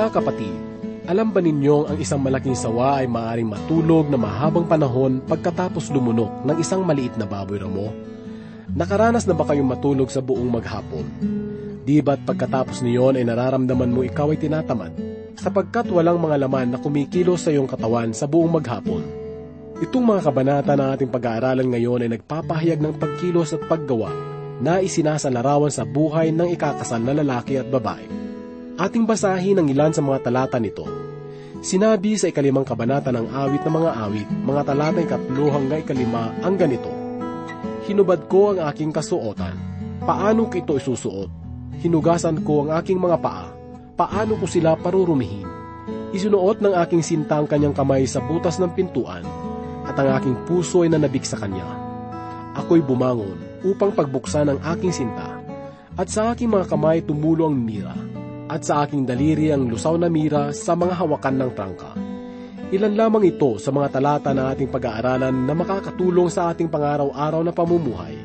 Mga kapatid, alam ba ninyong ang isang malaking sawa ay maaaring matulog na mahabang panahon pagkatapos lumunok ng isang maliit na baboy ramo? Nakaranas na ba kayong matulog sa buong maghapon? Di ba't pagkatapos niyon ay nararamdaman mo ikaw ay tinatamad? Sapagkat walang mga laman na kumikilos sa iyong katawan sa buong maghapon. Itong mga kabanata na ating pag-aaralan ngayon ay nagpapahayag ng pagkilos at paggawa na isinasalarawan sa buhay ng ikakasal na lalaki at babae. Ating basahin ang ilan sa mga talata nito. Sinabi sa ikalimang kabanata ng awit ng mga awit, mga talata ikatlo hanggang ikalima ang ganito. Hinubad ko ang aking kasuotan. Paano ko ito isusuot? Hinugasan ko ang aking mga paa. Paano ko sila parurumihin? Isunuot ng aking sinta ang kanyang kamay sa butas ng pintuan, at ang aking puso ay nanabik sa kanya. Ako'y bumangon upang pagbuksan ang aking sinta, at sa aking mga kamay tumulo ang mira, at sa aking daliri ang lusaw na mira sa mga hawakan ng trangka. Ilan lamang ito sa mga talata na ating pag-aaralan na makakatulong sa ating pangaraw-araw na pamumuhay.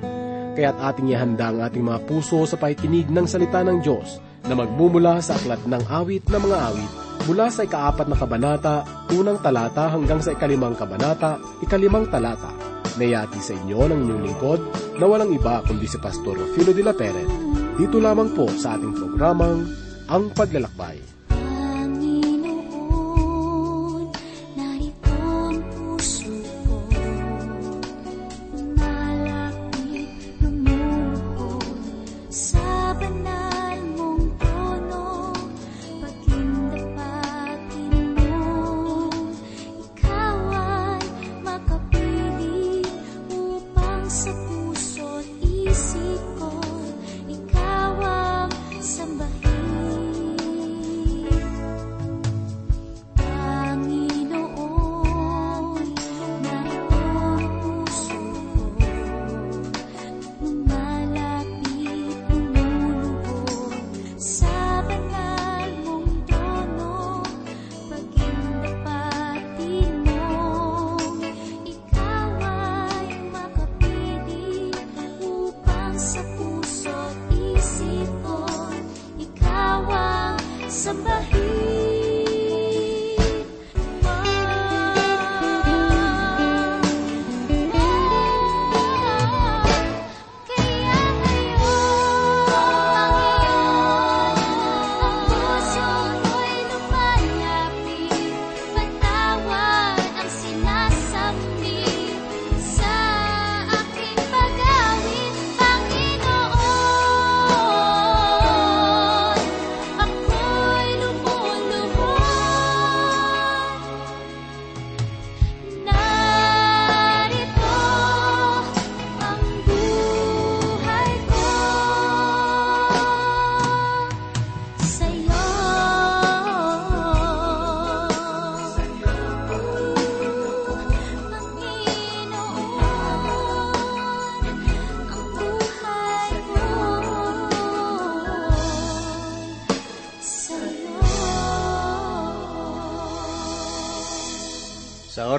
Kaya't ating ihanda ang ating mga puso sa pakikinig ng salita ng Diyos na magmumula sa aklat ng awit na mga awit mula sa ikaapat na kabanata, unang talata hanggang sa ikalimang kabanata, ikalimang talata. Nayati sa inyo ng inyong lingkod na walang iba kundi si Pastor Rufino de la Peret. Dito lamang po sa ating programang Ang Paglalakbay.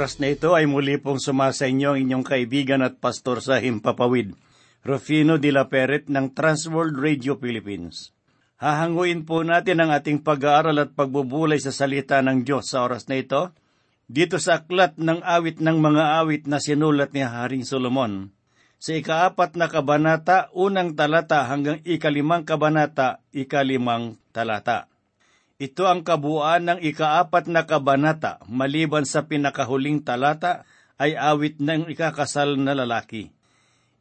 Oras na ito ay muli pong sumasa inyo ang inyong kaibigan at pastor sa Himpapawid, Rufino de la Peret ng Transworld Radio Philippines. Hahanguin po natin ang ating pag-aaral at pagbubulay sa salita ng Diyos sa oras na ito, dito sa aklat ng awit ng mga awit na sinulat ni Haring Solomon. Sa ikaapat na kabanata, unang talata hanggang ikalimang kabanata, ikalimang talata. Ito ang kabuuan ng ikaapat na kabanata maliban sa pinakahuling talata ay awit ng ikakasal na lalaki.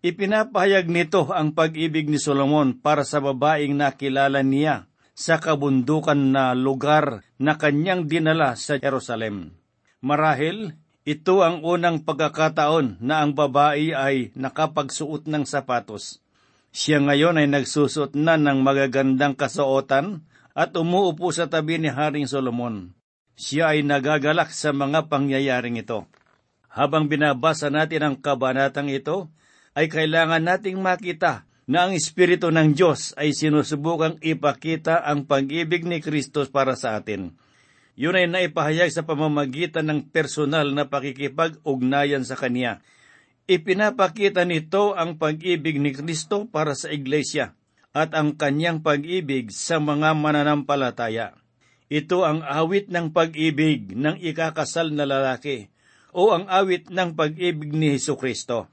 Ipinapahayag nito ang pag-ibig ni Solomon para sa babaeng nakilala niya sa kabundukan na lugar na kanyang dinala sa Jerusalem. Marahil, ito ang unang pagkakataon na ang babae ay nakapagsuot ng sapatos. Siya ngayon ay nagsusuot na ng magagandang kasuotan at umuupo sa tabi ni Haring Solomon. Siya ay nagagalak sa mga pangyayaring ito. Habang binabasa natin ang kabanatang ito, ay kailangan nating makita na ang Espiritu ng Diyos ay sinusubukang ipakita ang pag-ibig ni Kristo para sa atin. Yun ay naipahayag sa pamamagitan ng personal na pakikipag-ugnayan sa Kanya. Ipinapakita nito ang pag-ibig ni Kristo para sa Iglesia at ang kanyang pag-ibig sa mga mananampalataya. Ito ang awit ng pag-ibig ng ikakasal na lalaki o ang awit ng pag-ibig ni Heso Kristo.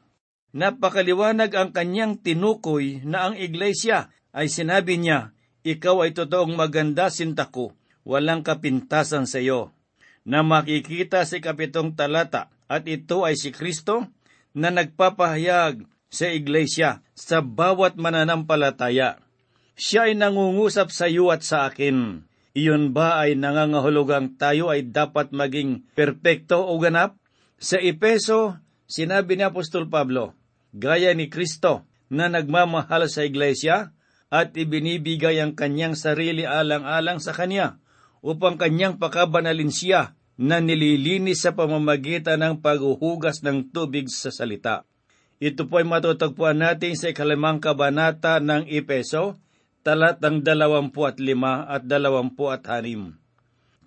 Napakaliwanag ang kanyang tinukoy na ang iglesia ay sinabi niya, Ikaw ay totoong maganda sinta ko, walang kapintasan sa iyo. Na makikita sa kapitong talata at ito ay si Kristo na nagpapahayag sa iglesia sa bawat mananampalataya. Siya ay nangungusap sa iyo at sa akin. Iyon ba ay nangangahulugang tayo ay dapat maging perpekto o ganap? Sa Epeso, sinabi ni Apostol Pablo, gaya ni Kristo na nagmamahal sa iglesia at ibinibigay ang kanyang sarili alang-alang sa kanya upang kanyang pakabanalin siya na nililinis sa pamamagitan ng paghuhugas ng tubig sa salita. Ito po ay matutagpuan natin sa ikalimang kabanata ng Epeso, talatang dalawampu at lima at dalawampu at hanim.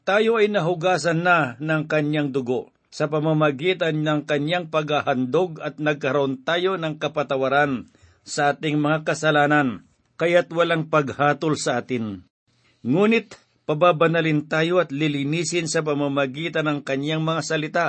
Tayo ay nahugasan na ng kanyang dugo sa pamamagitan ng kanyang paghahandog at nagkaroon tayo ng kapatawaran sa ating mga kasalanan, kaya't walang paghatol sa atin. Ngunit pababanalin tayo at lilinisin sa pamamagitan ng kanyang mga salita.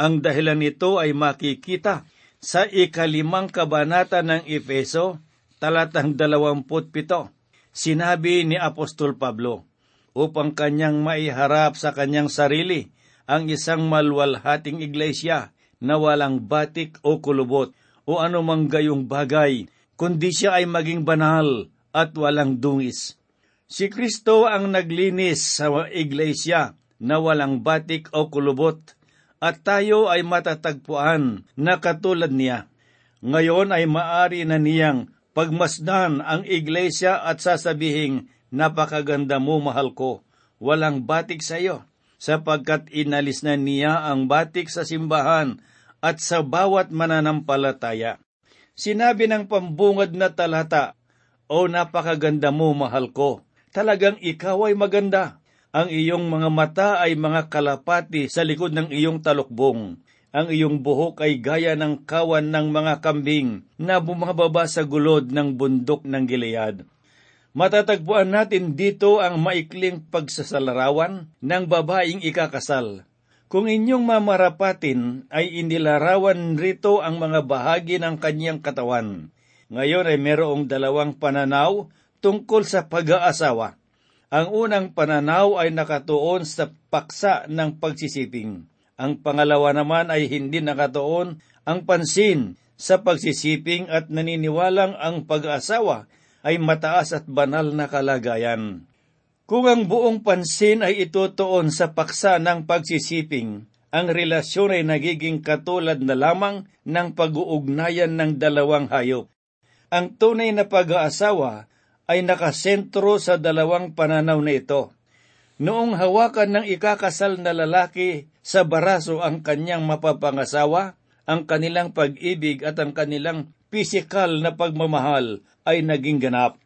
Ang dahilan nito ay makikita sa ikalimang kabanata ng Efeso, talatang dalawamput pito. Sinabi ni Apostol Pablo, upang kanyang maiharap sa kanyang sarili ang isang malwalhating iglesia na walang batik o kulubot o anumang gayong bagay, kundi siya ay maging banal at walang dungis. Si Kristo ang naglinis sa iglesia na walang batik o kulubot at tayo ay matatagpuan na katulad niya. Ngayon ay maari na niyang pagmasdan ang iglesia at sasabihing, napakaganda mo mahal ko, walang batik sa iyo sapagkat inalis na niya ang batik sa simbahan at sa bawat mananampalataya. Sinabi ng pambungad na talata, O napakaganda mo, mahal ko, talagang ikaw ay maganda. Ang iyong mga mata ay mga kalapati sa likod ng iyong talukbong. Ang iyong buhok ay gaya ng kawan ng mga kambing na bumababa sa gulod ng bundok ng Gilead. Matatagpuan natin dito ang maikling pagsasalarawan ng babaeng ikakasal. Kung inyong mamarapatin ay inilarawan rito ang mga bahagi ng kanyang katawan. Ngayon ay merong dalawang pananaw tungkol sa pag-aasawa. Ang unang pananaw ay nakatuon sa paksa ng pagsisiping. Ang pangalawa naman ay hindi nakatuon ang pansin sa pagsisiping at naniniwalang ang pag-aasawa ay mataas at banal na kalagayan. Kung ang buong pansin ay itutuon sa paksa ng pagsisiping, ang relasyon ay nagiging katulad na lamang ng pag-uugnayan ng dalawang hayop. Ang tunay na pag-aasawa ay nakasentro sa dalawang pananaw na ito. Noong hawakan ng ikakasal na lalaki sa baraso ang kanyang mapapangasawa, ang kanilang pag-ibig at ang kanilang pisikal na pagmamahal ay naging ganap.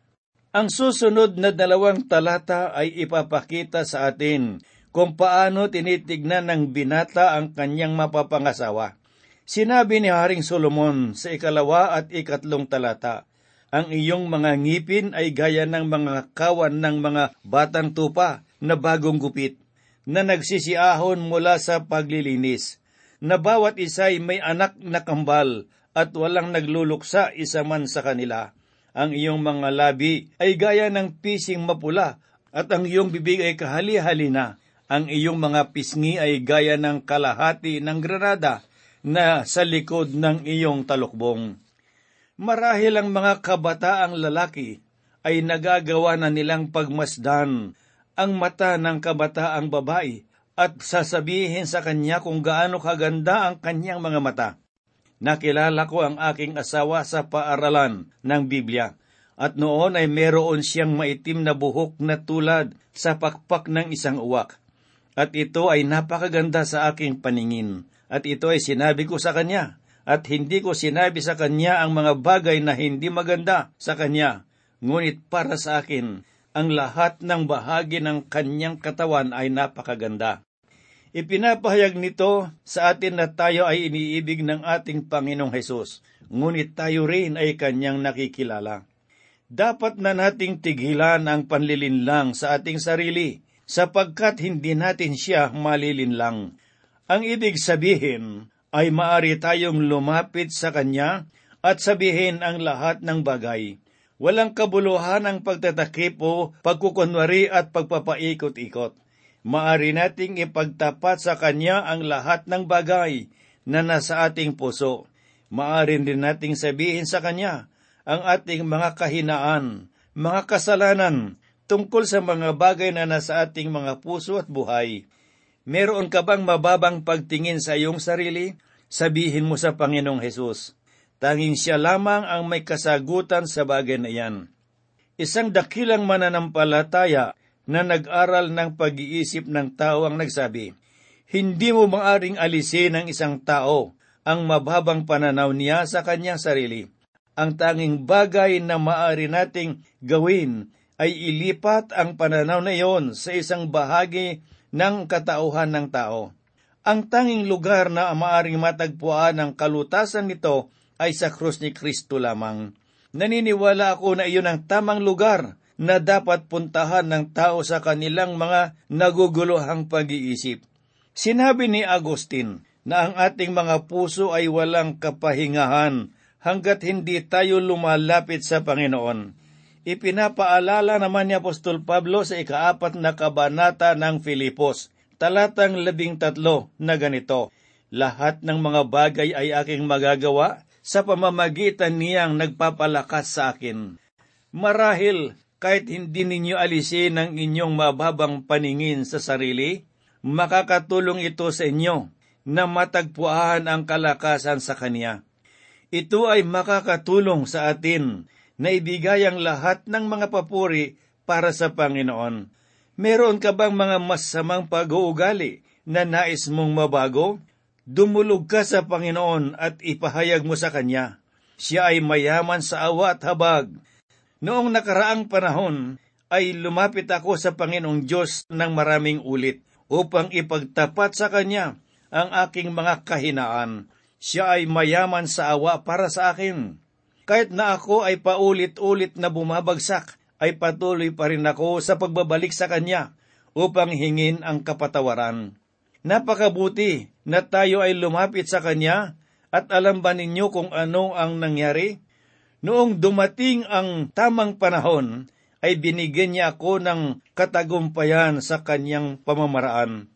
Ang susunod na dalawang talata ay ipapakita sa atin kung paano tinitignan ng binata ang kanyang mapapangasawa. Sinabi ni Haring Solomon sa ikalawa at ikatlong talata, ang iyong mga ngipin ay gaya ng mga kawan ng mga batang tupa na bagong gupit, na nagsisiahon mula sa paglilinis, na bawat isa'y may anak na kambal at walang nagluluksa isa man sa kanila. Ang iyong mga labi ay gaya ng pising mapula at ang iyong bibig ay kahali-halina. Ang iyong mga pisngi ay gaya ng kalahati ng granada na sa likod ng iyong talukbong. Marahil ang mga kabataang lalaki ay nagagawa na nilang pagmasdan ang mata ng kabataang babae at sasabihin sa kanya kung gaano kaganda ang kanyang mga mata. Nakilala ko ang aking asawa sa paaralan ng Biblia at noon ay meron siyang maitim na buhok na tulad sa pakpak ng isang uwak. At ito ay napakaganda sa aking paningin. At ito ay sinabi ko sa kanya. At hindi ko sinabi sa kanya ang mga bagay na hindi maganda sa kanya. Ngunit para sa akin, ang lahat ng bahagi ng kanyang katawan ay napakaganda. Ipinapahayag nito sa atin na tayo ay iniibig ng ating Panginoong Hesus, ngunit tayo rin ay kanyang nakikilala. Dapat na nating tigilan ang panlilinlang sa ating sarili sapagkat hindi natin siya malilinlang. Ang ibig sabihin ay maari tayong lumapit sa Kanya at sabihin ang lahat ng bagay. Walang kabuluhan ang pagtatakip o pagkukunwari at pagpapaikot-ikot. Maari nating ipagtapat sa Kanya ang lahat ng bagay na nasa ating puso. Maari din nating sabihin sa Kanya ang ating mga kahinaan, mga kasalanan, tungkol sa mga bagay na nasa ating mga puso at buhay. Meron ka bang mababang pagtingin sa iyong sarili? Sabihin mo sa Panginoong Hesus, tanging siya lamang ang may kasagutan sa bagay na iyan. Isang dakilang mananampalataya na nag-aral ng pag-iisip ng tao ang nagsabi, hindi mo maaring alisin ng isang tao ang mababang pananaw niya sa kanyang sarili. Ang tanging bagay na maaari nating gawin ay ilipat ang pananaw na iyon sa isang bahagi ng katauhan ng tao. Ang tanging lugar na maaring matagpuan ng kalutasan nito ay sa krus ni Kristo lamang. Naniniwala ako na iyon ang tamang lugar na dapat puntahan ng tao sa kanilang mga naguguluhang pag-iisip. Sinabi ni Agustin na ang ating mga puso ay walang kapahingahan hanggat hindi tayo lumalapit sa Panginoon. Ipinapaalala naman ni Apostol Pablo sa ikaapat na kabanata ng Filipos, talatang labing tatlo na ganito, Lahat ng mga bagay ay aking magagawa sa pamamagitan niyang nagpapalakas sa akin. Marahil, kahit hindi ninyo alisin ang inyong mababang paningin sa sarili, makakatulong ito sa inyo na matagpuan ang kalakasan sa Kanya. Ito ay makakatulong sa atin na ibigay ang lahat ng mga papuri para sa Panginoon. Meron ka bang mga masamang pag-uugali na nais mong mabago? Dumulog ka sa Panginoon at ipahayag mo sa Kanya. Siya ay mayaman sa awa at habag. Noong nakaraang panahon, ay lumapit ako sa Panginoong Diyos ng maraming ulit upang ipagtapat sa Kanya ang aking mga kahinaan. Siya ay mayaman sa awa para sa akin. Kahit na ako ay paulit-ulit na bumabagsak, ay patuloy pa rin ako sa pagbabalik sa Kanya upang hingin ang kapatawaran. Napakabuti na tayo ay lumapit sa Kanya at alam ba ninyo kung ano ang nangyari? Noong dumating ang tamang panahon, ay binigyan niya ako ng katagumpayan sa kanyang pamamaraan.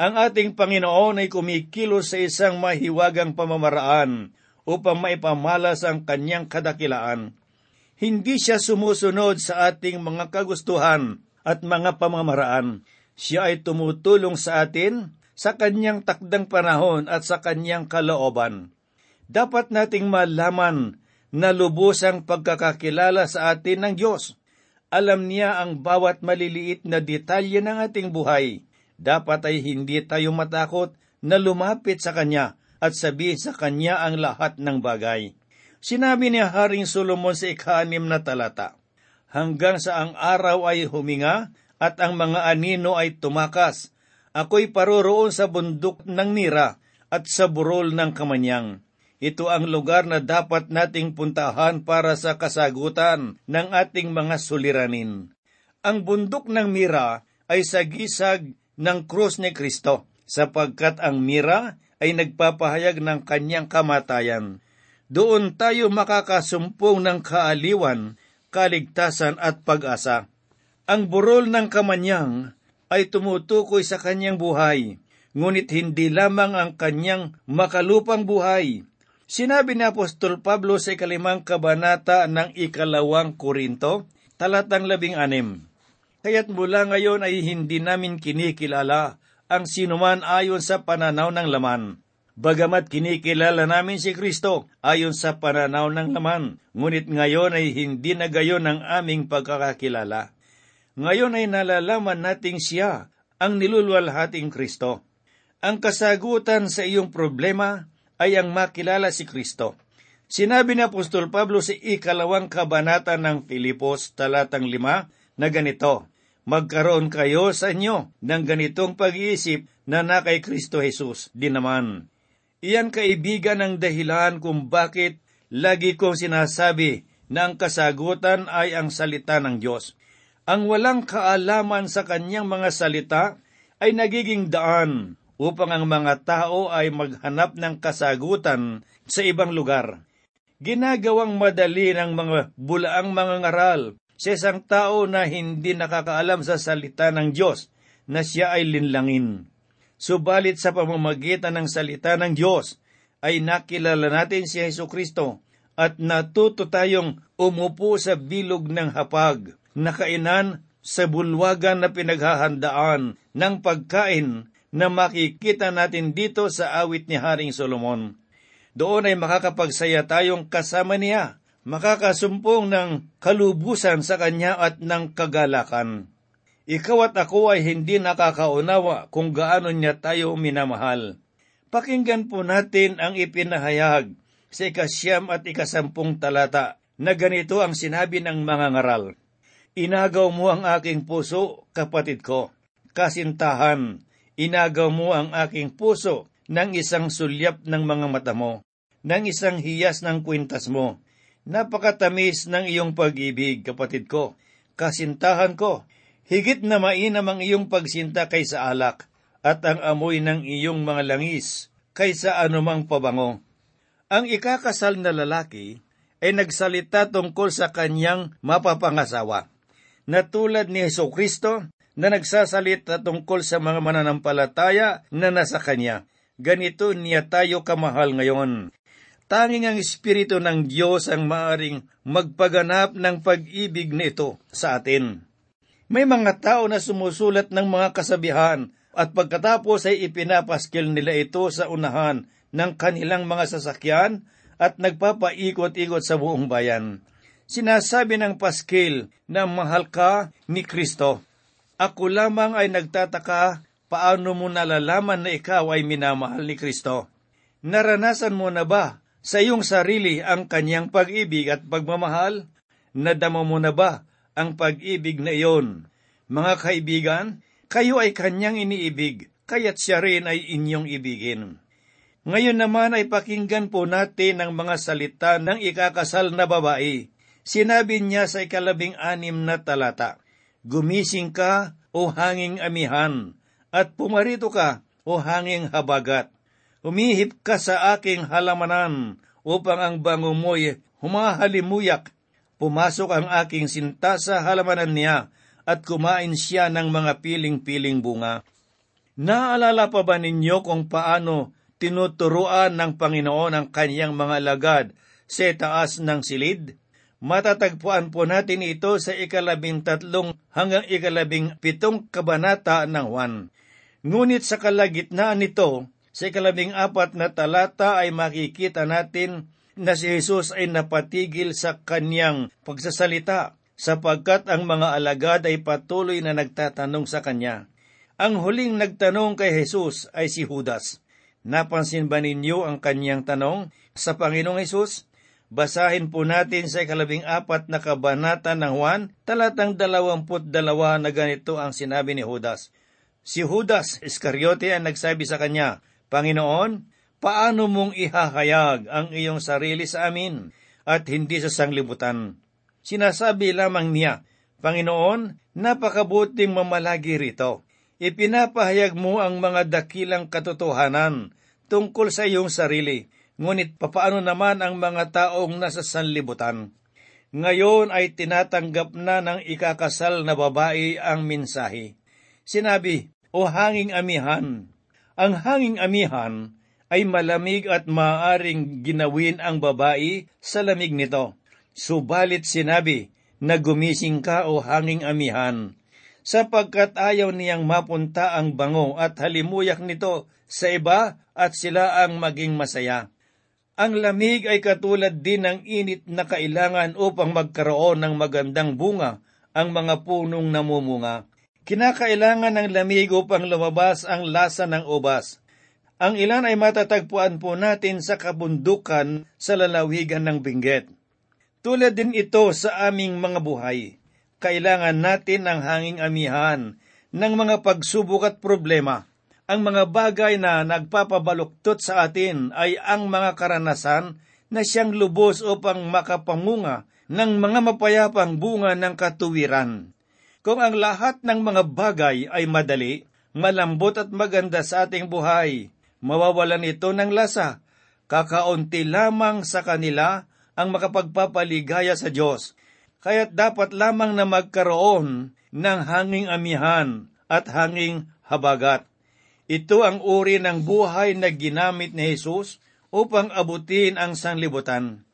Ang ating Panginoon ay kumikilos sa isang mahiwagang pamamaraan upang maipamalas ang kanyang kadakilaan. Hindi siya sumusunod sa ating mga kagustuhan at mga pamamaraan. Siya ay tumutulong sa atin sa kanyang takdang panahon at sa kanyang kalooban. Dapat nating malaman na lubos ang pagkakakilala sa atin ng Diyos. Alam niya ang bawat maliliit na detalye ng ating buhay. Dapat ay hindi tayo matakot na lumapit sa Kanya at sabihin sa Kanya ang lahat ng bagay. Sinabi ni Haring Solomon sa ikanim na talata, Hanggang sa ang araw ay huminga at ang mga anino ay tumakas, ako'y paroroon sa bundok ng nira at sa burol ng kamanyang. Ito ang lugar na dapat nating puntahan para sa kasagutan ng ating mga suliranin. Ang bundok ng mira ay sagisag ng krus ni Kristo, sapagkat ang mira ay nagpapahayag ng kanyang kamatayan. Doon tayo makakasumpong ng kaaliwan, kaligtasan at pag-asa. Ang burol ng kamanyang ay tumutukoy sa kanyang buhay, ngunit hindi lamang ang kanyang makalupang buhay, Sinabi ni Apostol Pablo sa ikalimang kabanata ng ikalawang Korinto, talatang labing anim. Kaya't mula ngayon ay hindi namin kinikilala ang sinuman ayon sa pananaw ng laman. Bagamat kinikilala namin si Kristo ayon sa pananaw ng laman, ngunit ngayon ay hindi na gayon ang aming pagkakakilala. Ngayon ay nalalaman nating siya ang nilulwalhating Kristo. Ang kasagutan sa iyong problema ay ang makilala si Kristo. Sinabi ni Apostol Pablo sa ikalawang kabanata ng Filipos talatang lima na ganito, Magkaroon kayo sa inyo ng ganitong pag-iisip na na kay Kristo Jesus din naman. Iyan kaibigan ang dahilan kung bakit lagi kong sinasabi na ang kasagutan ay ang salita ng Diyos. Ang walang kaalaman sa kanyang mga salita ay nagiging daan upang ang mga tao ay maghanap ng kasagutan sa ibang lugar. Ginagawang madali ng mga bulaang mga ngaral sa isang tao na hindi nakakaalam sa salita ng Diyos na siya ay linlangin. Subalit sa pamamagitan ng salita ng Diyos ay nakilala natin si Yesu Kristo at natuto tayong umupo sa bilog ng hapag, nakainan sa bulwagan na pinaghahandaan ng pagkain na makikita natin dito sa awit ni Haring Solomon. Doon ay makakapagsaya tayong kasama niya, makakasumpong ng kalubusan sa kanya at ng kagalakan. Ikaw at ako ay hindi nakakaunawa kung gaano niya tayo minamahal. Pakinggan po natin ang ipinahayag sa ikasyam at ikasampung talata na ganito ang sinabi ng mga ngaral. Inagaw mo ang aking puso, kapatid ko, kasintahan, inagaw mo ang aking puso ng isang sulyap ng mga mata mo, ng isang hiyas ng kwintas mo. Napakatamis ng iyong pag-ibig, kapatid ko, kasintahan ko, higit na mainam ang iyong pagsinta kaysa alak, at ang amoy ng iyong mga langis kaysa anumang pabango. Ang ikakasal na lalaki ay nagsalita tungkol sa kanyang mapapangasawa, na tulad ni Heso Kristo na nagsasalita tungkol sa mga mananampalataya na nasa kanya. Ganito niya tayo kamahal ngayon. Tanging ang Espiritu ng Diyos ang maaring magpaganap ng pag-ibig nito sa atin. May mga tao na sumusulat ng mga kasabihan at pagkatapos ay ipinapaskil nila ito sa unahan ng kanilang mga sasakyan at nagpapaikot-ikot sa buong bayan. Sinasabi ng paskil na mahal ka ni Kristo. Ako lamang ay nagtataka paano mo nalalaman na ikaw ay minamahal ni Kristo. Naranasan mo na ba sa iyong sarili ang kanyang pag-ibig at pagmamahal? Nadama mo na ba ang pag-ibig na iyon? Mga kaibigan, kayo ay kanyang iniibig, kaya't siya rin ay inyong ibigin. Ngayon naman ay pakinggan po natin ang mga salita ng ikakasal na babae. Sinabi niya sa ikalabing anim na talata, Gumising ka, o hanging amihan, at pumarito ka, o hanging habagat. Umihip ka sa aking halamanan, upang ang bango mo'y humahalimuyak. Pumasok ang aking sinta sa halamanan niya, at kumain siya ng mga piling-piling bunga. Naalala pa ba ninyo kung paano tinuturuan ng Panginoon ang kanyang mga lagad sa taas ng silid? Matatagpuan po natin ito sa ikalabing tatlong hanggang ikalabing pitong kabanata ng Juan. Ngunit sa kalagitnaan nito, sa ikalabing apat na talata ay makikita natin na si Jesus ay napatigil sa kanyang pagsasalita sapagkat ang mga alagad ay patuloy na nagtatanong sa kanya. Ang huling nagtanong kay Jesus ay si Judas. Napansin ba ninyo ang kanyang tanong sa Panginoong Jesus? Basahin po natin sa ikalabing apat na kabanata ng Juan, talatang dalawamput dalawa na ganito ang sinabi ni Judas. Si Judas Iscariote ang nagsabi sa kanya, Panginoon, paano mong ihahayag ang iyong sarili sa amin at hindi sa sanglibutan? Sinasabi lamang niya, Panginoon, napakabuting mamalagi rito. Ipinapahayag mo ang mga dakilang katotohanan tungkol sa iyong sarili Ngunit papaano naman ang mga taong nasa sanlibutan? Ngayon ay tinatanggap na ng ikakasal na babae ang mensahe. Sinabi, O hanging amihan, ang hanging amihan ay malamig at maaaring ginawin ang babae sa lamig nito. Subalit sinabi, na gumising ka o hanging amihan, sapagkat ayaw niyang mapunta ang bango at halimuyak nito sa iba at sila ang maging masaya. Ang lamig ay katulad din ng init na kailangan upang magkaroon ng magandang bunga ang mga punong namumunga. Kinakailangan ng lamig upang lumabas ang lasa ng ubas. Ang ilan ay matatagpuan po natin sa kabundukan sa lalawigan ng Benguet. Tulad din ito sa aming mga buhay. Kailangan natin ang hanging amihan ng mga pagsubok at problema ang mga bagay na nagpapabaluktot sa atin ay ang mga karanasan na siyang lubos upang makapamunga ng mga mapayapang bunga ng katuwiran. Kung ang lahat ng mga bagay ay madali, malambot at maganda sa ating buhay, mawawalan ito ng lasa. Kakaunti lamang sa kanila ang makapagpapaligaya sa Diyos. Kaya't dapat lamang na magkaroon ng hanging amihan at hanging habagat. Ito ang uri ng buhay na ginamit ni Jesus upang abutin ang sanglibutan.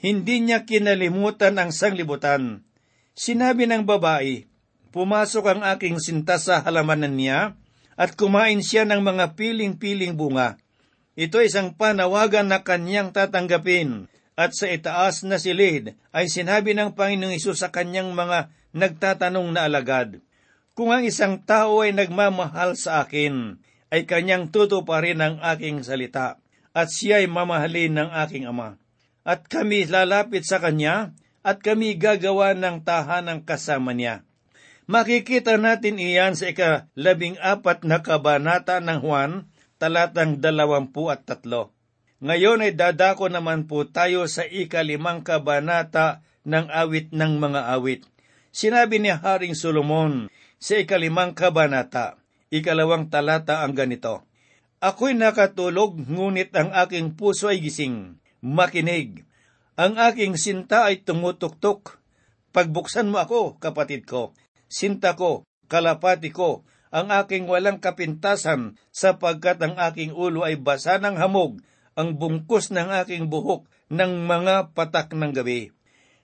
Hindi niya kinalimutan ang sanglibutan. Sinabi ng babae, Pumasok ang aking sinta sa halamanan niya at kumain siya ng mga piling-piling bunga. Ito isang panawagan na kanyang tatanggapin at sa itaas na silid ay sinabi ng Panginoong Isus sa kanyang mga nagtatanong na alagad, Kung ang isang tao ay nagmamahal sa akin, ay kanyang tutuparin ang aking salita, at siya ay mamahalin ng aking ama. At kami lalapit sa kanya, at kami gagawa ng tahanang kasama niya. Makikita natin iyan sa ika-labing apat na kabanata ng Juan, talatang dalawampu at tatlo. Ngayon ay dadako naman po tayo sa ikalimang kabanata ng awit ng mga awit. Sinabi ni Haring Solomon sa ikalimang kabanata, ikalawang talata ang ganito, Ako'y nakatulog, ngunit ang aking puso ay gising. Makinig. Ang aking sinta ay tumutuktok. Pagbuksan mo ako, kapatid ko. Sinta ko, kalapati ko, ang aking walang kapintasan, sapagkat ang aking ulo ay basa ng hamog, ang bungkus ng aking buhok ng mga patak ng gabi.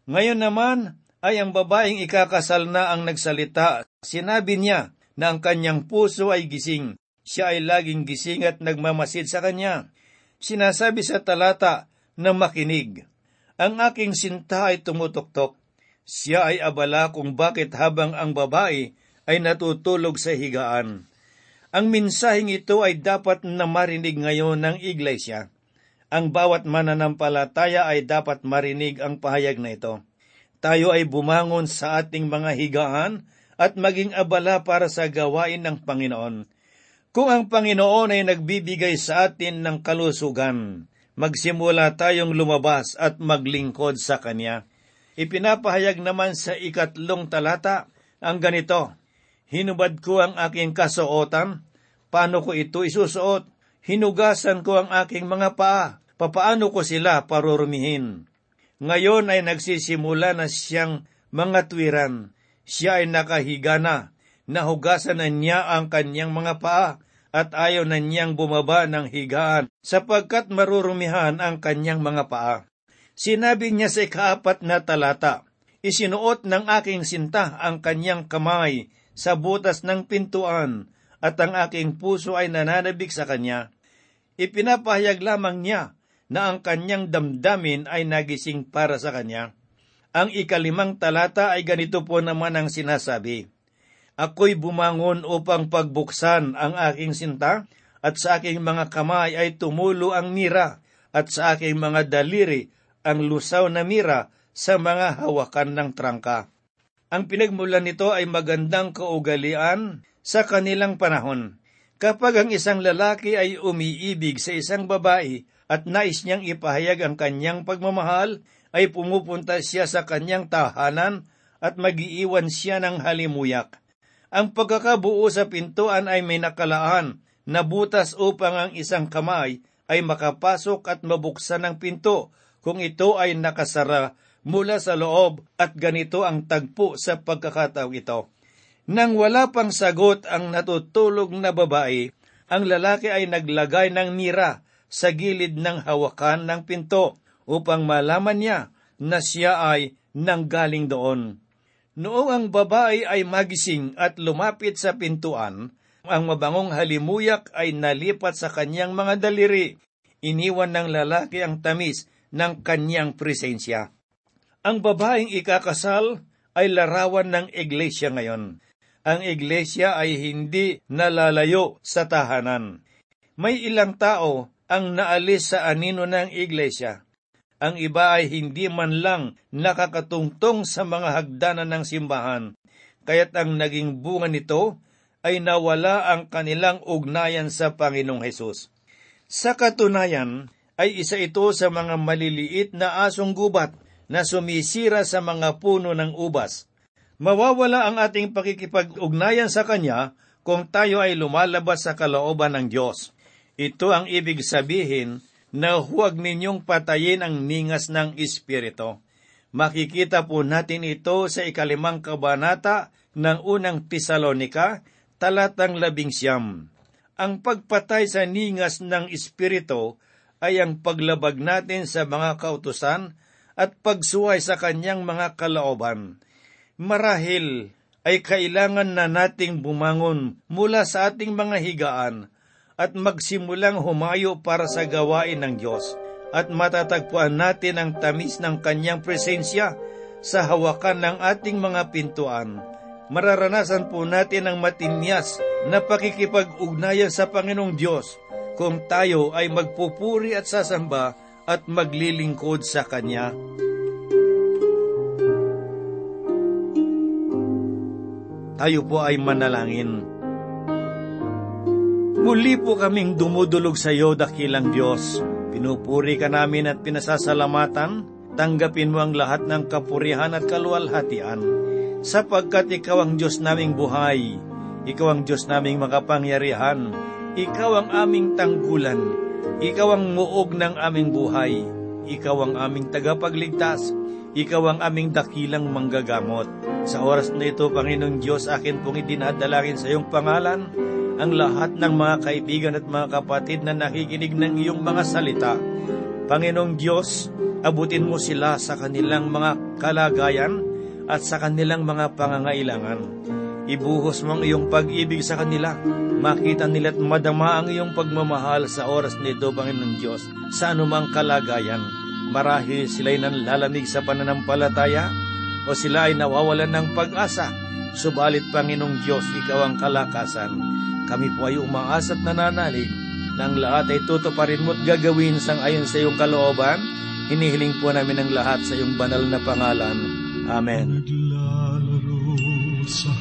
Ngayon naman ay ang babaeng ikakasal na ang nagsalita. Sinabi niya na ang kanyang puso ay gising. Siya ay laging gising at nagmamasid sa kanya. Sinasabi sa talata na makinig. Ang aking sinta ay tumutuktok. Siya ay abala kung bakit habang ang babae ay natutulog sa higaan. Ang minsaheng ito ay dapat na marinig ngayon ng iglesia. Ang bawat mananampalataya ay dapat marinig ang pahayag na ito. Tayo ay bumangon sa ating mga higaan at maging abala para sa gawain ng Panginoon. Kung ang Panginoon ay nagbibigay sa atin ng kalusugan, magsimula tayong lumabas at maglingkod sa Kanya. Ipinapahayag naman sa ikatlong talata ang ganito, Hinubad ko ang aking kasuotan, paano ko ito isusuot? Hinugasan ko ang aking mga paa, papaano ko sila parurumihin? Ngayon ay nagsisimula na siyang mga tuwiran. Siya ay nakahiga na, nahugasan na niya ang kanyang mga paa, at ayaw na niyang bumaba ng higaan sapagkat marurumihan ang kanyang mga paa. Sinabi niya sa ikaapat na talata, Isinuot ng aking sinta ang kanyang kamay sa butas ng pintuan, at ang aking puso ay nananabik sa kanya. Ipinapahayag lamang niya na ang kanyang damdamin ay nagising para sa kanya. Ang ikalimang talata ay ganito po naman ang sinasabi, Ako'y bumangon upang pagbuksan ang aking sinta, at sa aking mga kamay ay tumulo ang mira, at sa aking mga daliri ang lusaw na mira sa mga hawakan ng trangka. Ang pinagmulan nito ay magandang kaugalian sa kanilang panahon. Kapag ang isang lalaki ay umiibig sa isang babae at nais niyang ipahayag ang kanyang pagmamahal, ay pumupunta siya sa kanyang tahanan at magiiwan siya ng halimuyak. Ang pagkakabuo sa pintuan ay may nakalaan na butas upang ang isang kamay ay makapasok at mabuksan ang pinto kung ito ay nakasara mula sa loob at ganito ang tagpo sa pagkakataong ito. Nang wala pang sagot ang natutulog na babae, ang lalaki ay naglagay ng mira sa gilid ng hawakan ng pinto upang malaman niya na siya ay nanggaling doon. Noong ang babae ay magising at lumapit sa pintuan, ang mabangong halimuyak ay nalipat sa kanyang mga daliri. Iniwan ng lalaki ang tamis ng kanyang presensya. Ang babaeng ikakasal ay larawan ng iglesia ngayon. Ang iglesia ay hindi nalalayo sa tahanan. May ilang tao ang naalis sa anino ng iglesia. Ang iba ay hindi man lang nakakatungtong sa mga hagdanan ng simbahan, kaya't ang naging bunga nito ay nawala ang kanilang ugnayan sa Panginoong Hesus. Sa katunayan, ay isa ito sa mga maliliit na asong gubat na sumisira sa mga puno ng ubas. Mawawala ang ating pakikipag-ugnayan sa Kanya kung tayo ay lumalabas sa kalooban ng Diyos. Ito ang ibig sabihin na huwag ninyong patayin ang ningas ng Espiritu. Makikita po natin ito sa ikalimang kabanata ng unang Tesalonika, talatang labing siyam. Ang pagpatay sa ningas ng Espiritu ay ang paglabag natin sa mga kautusan at pagsuway sa kanyang mga kalooban. Marahil ay kailangan na nating bumangon mula sa ating mga higaan at magsimulang humayo para sa gawain ng Diyos at matatagpuan natin ang tamis ng kanyang presensya sa hawakan ng ating mga pintuan. Mararanasan po natin ang matinyas na pakikipag-ugnayan sa Panginoong Diyos kung tayo ay magpupuri at sasamba at maglilingkod sa Kanya. Tayo po ay manalangin. Muli po kaming dumudulog sa iyo, dakilang Diyos. Pinupuri ka namin at pinasasalamatan. Tanggapin mo ang lahat ng kapurihan at kaluwalhatian. Sapagkat ikaw ang Diyos naming buhay. Ikaw ang Diyos naming makapangyarihan. Ikaw ang aming tanggulan. Ikaw ang muog ng aming buhay. Ikaw ang aming tagapagligtas. Ikaw ang aming dakilang manggagamot. Sa oras na ito, Panginoong Diyos, akin pong idinadalangin sa iyong pangalan ang lahat ng mga kaibigan at mga kapatid na nakikinig ng iyong mga salita. Panginoong Diyos, abutin mo sila sa kanilang mga kalagayan at sa kanilang mga pangangailangan. Ibuhos mo ang iyong pag-ibig sa kanila. Makita nila at madama ang iyong pagmamahal sa oras nito, Panginoong Diyos, sa anumang kalagayan. Marahil sila'y nanlalamig sa pananampalataya o sila ay nawawalan ng pag-asa. Subalit, Panginoong Diyos, Ikaw ang kalakasan. Kami po ay umaasa at nananalig na ang lahat ay tutuparin mo at gagawin sang ayon sa iyong kalooban. Hinihiling po namin ang lahat sa iyong banal na pangalan. Amen. Naglalaro sa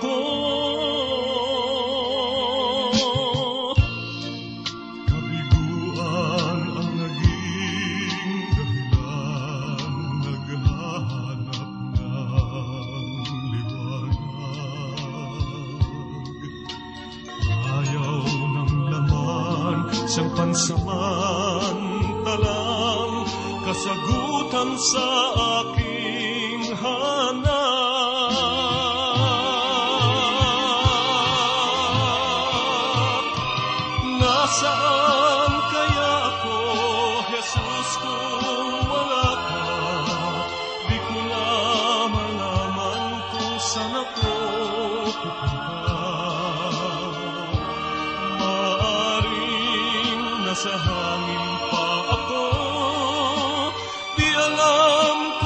不 alam